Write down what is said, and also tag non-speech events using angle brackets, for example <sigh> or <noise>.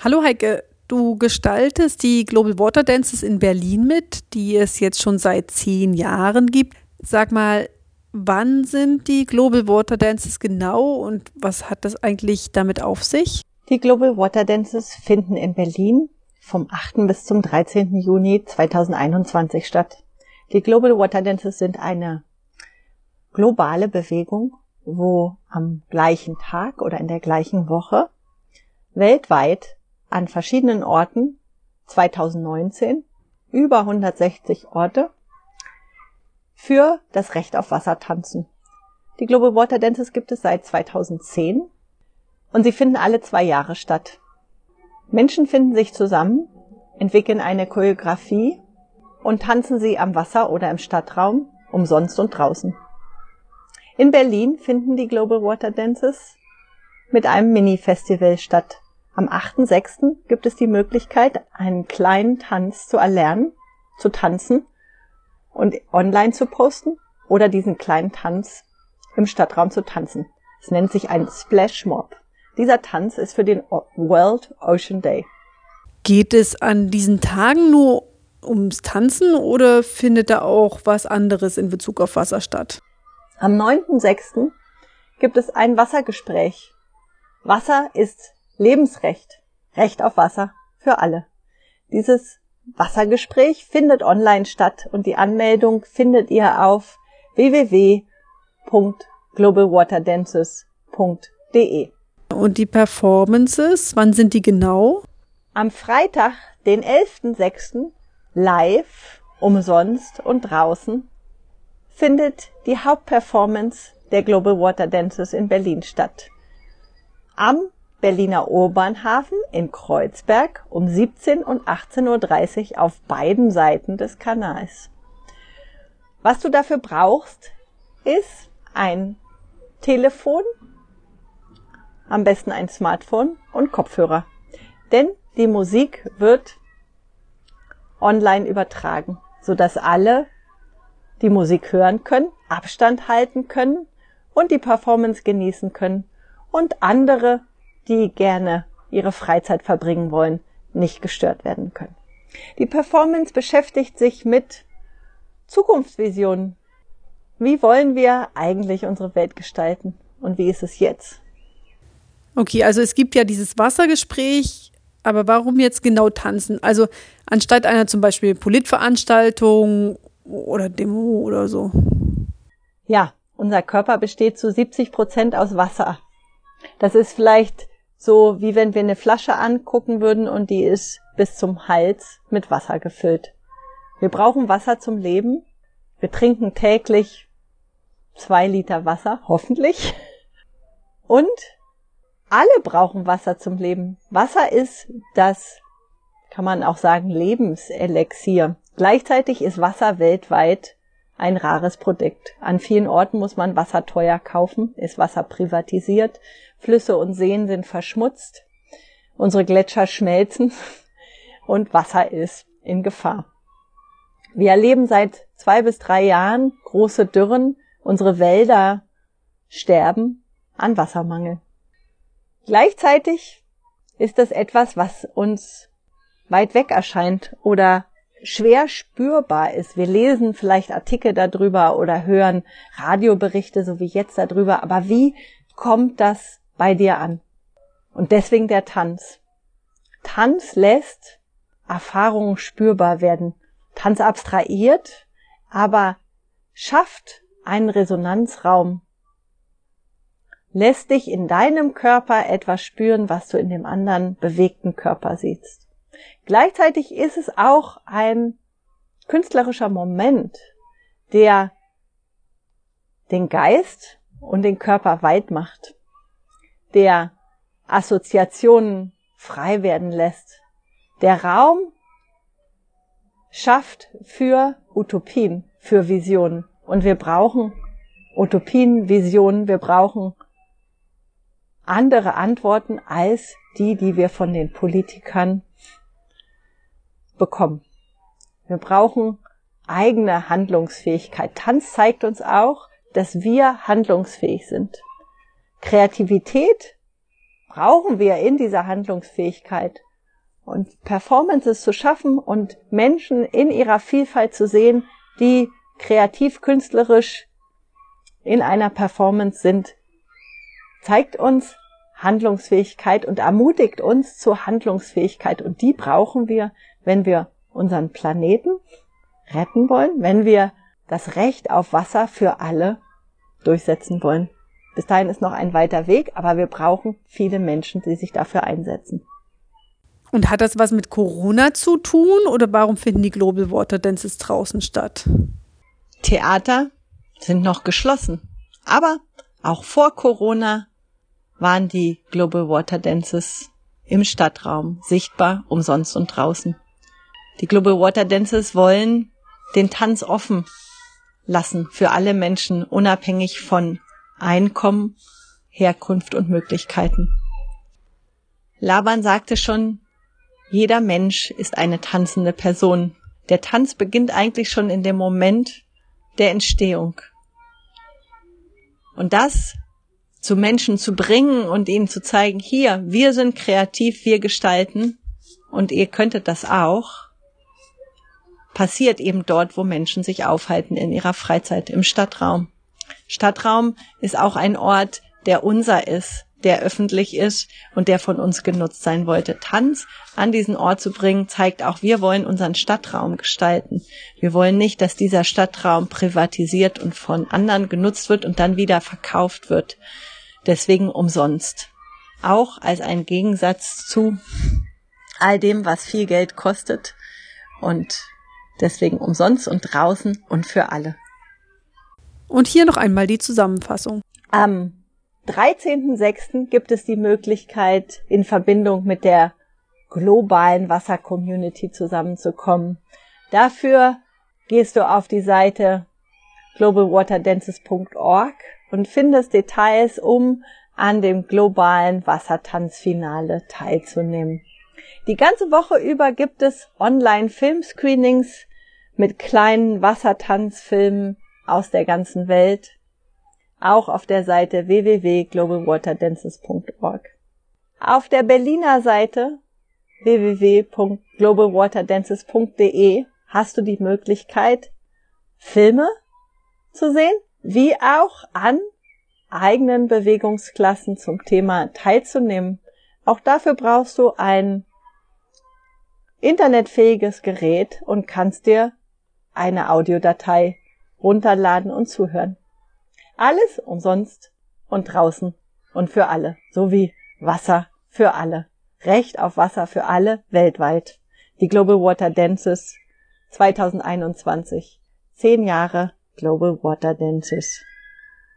Hallo Heike, du gestaltest die Global Water Dances in Berlin mit, die es jetzt schon seit zehn Jahren gibt. Sag mal, wann sind die Global Water Dances genau und was hat das eigentlich damit auf sich? Die Global Water Dances finden in Berlin vom 8. bis zum 13. Juni 2021 statt. Die Global Water Dances sind eine globale Bewegung, wo am gleichen Tag oder in der gleichen Woche weltweit an verschiedenen Orten 2019 über 160 Orte für das Recht auf Wasser tanzen. Die Global Water Dances gibt es seit 2010 und sie finden alle zwei Jahre statt. Menschen finden sich zusammen, entwickeln eine Choreografie und tanzen sie am Wasser oder im Stadtraum, umsonst und draußen. In Berlin finden die Global Water Dances mit einem Mini-Festival statt. Am 8.6. gibt es die Möglichkeit, einen kleinen Tanz zu erlernen, zu tanzen und online zu posten oder diesen kleinen Tanz im Stadtraum zu tanzen. Es nennt sich ein Splash Mob. Dieser Tanz ist für den World Ocean Day. Geht es an diesen Tagen nur ums Tanzen oder findet da auch was anderes in Bezug auf Wasser statt? Am 9.6. gibt es ein Wassergespräch. Wasser ist Lebensrecht, Recht auf Wasser für alle. Dieses Wassergespräch findet online statt und die Anmeldung findet ihr auf www.globalwaterdances.de. Und die Performances, wann sind die genau? Am Freitag, den 11.06. live, umsonst und draußen findet die Hauptperformance der Global Water Dances in Berlin statt. Am Berliner Urbanhafen in Kreuzberg um 17 und 18.30 Uhr auf beiden Seiten des Kanals. Was du dafür brauchst, ist ein Telefon, am besten ein Smartphone und Kopfhörer. Denn die Musik wird online übertragen, sodass alle die Musik hören können, Abstand halten können und die Performance genießen können und andere die gerne ihre Freizeit verbringen wollen, nicht gestört werden können. Die Performance beschäftigt sich mit Zukunftsvisionen. Wie wollen wir eigentlich unsere Welt gestalten und wie ist es jetzt? Okay, also es gibt ja dieses Wassergespräch, aber warum jetzt genau tanzen? Also anstatt einer zum Beispiel Politveranstaltung oder Demo oder so. Ja, unser Körper besteht zu 70 Prozent aus Wasser. Das ist vielleicht so wie wenn wir eine Flasche angucken würden und die ist bis zum Hals mit Wasser gefüllt. Wir brauchen Wasser zum Leben. Wir trinken täglich zwei Liter Wasser, hoffentlich. Und alle brauchen Wasser zum Leben. Wasser ist das, kann man auch sagen, Lebenselixier. Gleichzeitig ist Wasser weltweit ein rares Produkt. An vielen Orten muss man Wasser teuer kaufen, ist Wasser privatisiert, Flüsse und Seen sind verschmutzt, unsere Gletscher schmelzen <laughs> und Wasser ist in Gefahr. Wir erleben seit zwei bis drei Jahren große Dürren, unsere Wälder sterben an Wassermangel. Gleichzeitig ist das etwas, was uns weit weg erscheint oder schwer spürbar ist. Wir lesen vielleicht Artikel darüber oder hören Radioberichte, so wie jetzt darüber, aber wie kommt das bei dir an? Und deswegen der Tanz. Tanz lässt Erfahrungen spürbar werden. Tanz abstrahiert, aber schafft einen Resonanzraum. Lässt dich in deinem Körper etwas spüren, was du in dem anderen bewegten Körper siehst. Gleichzeitig ist es auch ein künstlerischer Moment, der den Geist und den Körper weit macht, der Assoziationen frei werden lässt, der Raum schafft für Utopien, für Visionen. Und wir brauchen Utopien, Visionen, wir brauchen andere Antworten als die, die wir von den Politikern bekommen. Wir brauchen eigene Handlungsfähigkeit. Tanz zeigt uns auch, dass wir handlungsfähig sind. Kreativität brauchen wir in dieser Handlungsfähigkeit, und Performances zu schaffen und Menschen in ihrer Vielfalt zu sehen, die kreativ künstlerisch in einer Performance sind, zeigt uns Handlungsfähigkeit und ermutigt uns zur Handlungsfähigkeit. Und die brauchen wir, wenn wir unseren Planeten retten wollen, wenn wir das Recht auf Wasser für alle durchsetzen wollen. Bis dahin ist noch ein weiter Weg, aber wir brauchen viele Menschen, die sich dafür einsetzen. Und hat das was mit Corona zu tun oder warum finden die Global Water Dances draußen statt? Theater sind noch geschlossen. Aber auch vor Corona waren die Global Water Dances im Stadtraum sichtbar, umsonst und draußen. Die Global Water Dances wollen den Tanz offen lassen für alle Menschen, unabhängig von Einkommen, Herkunft und Möglichkeiten. Laban sagte schon, jeder Mensch ist eine tanzende Person. Der Tanz beginnt eigentlich schon in dem Moment der Entstehung. Und das zu Menschen zu bringen und ihnen zu zeigen, hier, wir sind kreativ, wir gestalten und ihr könntet das auch, passiert eben dort, wo Menschen sich aufhalten in ihrer Freizeit im Stadtraum. Stadtraum ist auch ein Ort, der unser ist, der öffentlich ist und der von uns genutzt sein wollte. Tanz an diesen Ort zu bringen, zeigt auch, wir wollen unseren Stadtraum gestalten. Wir wollen nicht, dass dieser Stadtraum privatisiert und von anderen genutzt wird und dann wieder verkauft wird. Deswegen umsonst. Auch als ein Gegensatz zu all dem, was viel Geld kostet und Deswegen umsonst und draußen und für alle. Und hier noch einmal die Zusammenfassung. Am 13.06. gibt es die Möglichkeit, in Verbindung mit der globalen Wasser-Community zusammenzukommen. Dafür gehst du auf die Seite globalwaterdances.org und findest Details, um an dem globalen Wassertanzfinale teilzunehmen. Die ganze Woche über gibt es Online-Filmscreenings mit kleinen Wassertanzfilmen aus der ganzen Welt, auch auf der Seite www.globalwaterdances.org. Auf der Berliner Seite www.globalwaterdances.de hast du die Möglichkeit, Filme zu sehen, wie auch an eigenen Bewegungsklassen zum Thema teilzunehmen. Auch dafür brauchst du ein internetfähiges Gerät und kannst dir eine Audiodatei runterladen und zuhören. Alles umsonst und draußen und für alle, sowie Wasser für alle. Recht auf Wasser für alle weltweit. Die Global Water Dances 2021. Zehn Jahre Global Water Dances.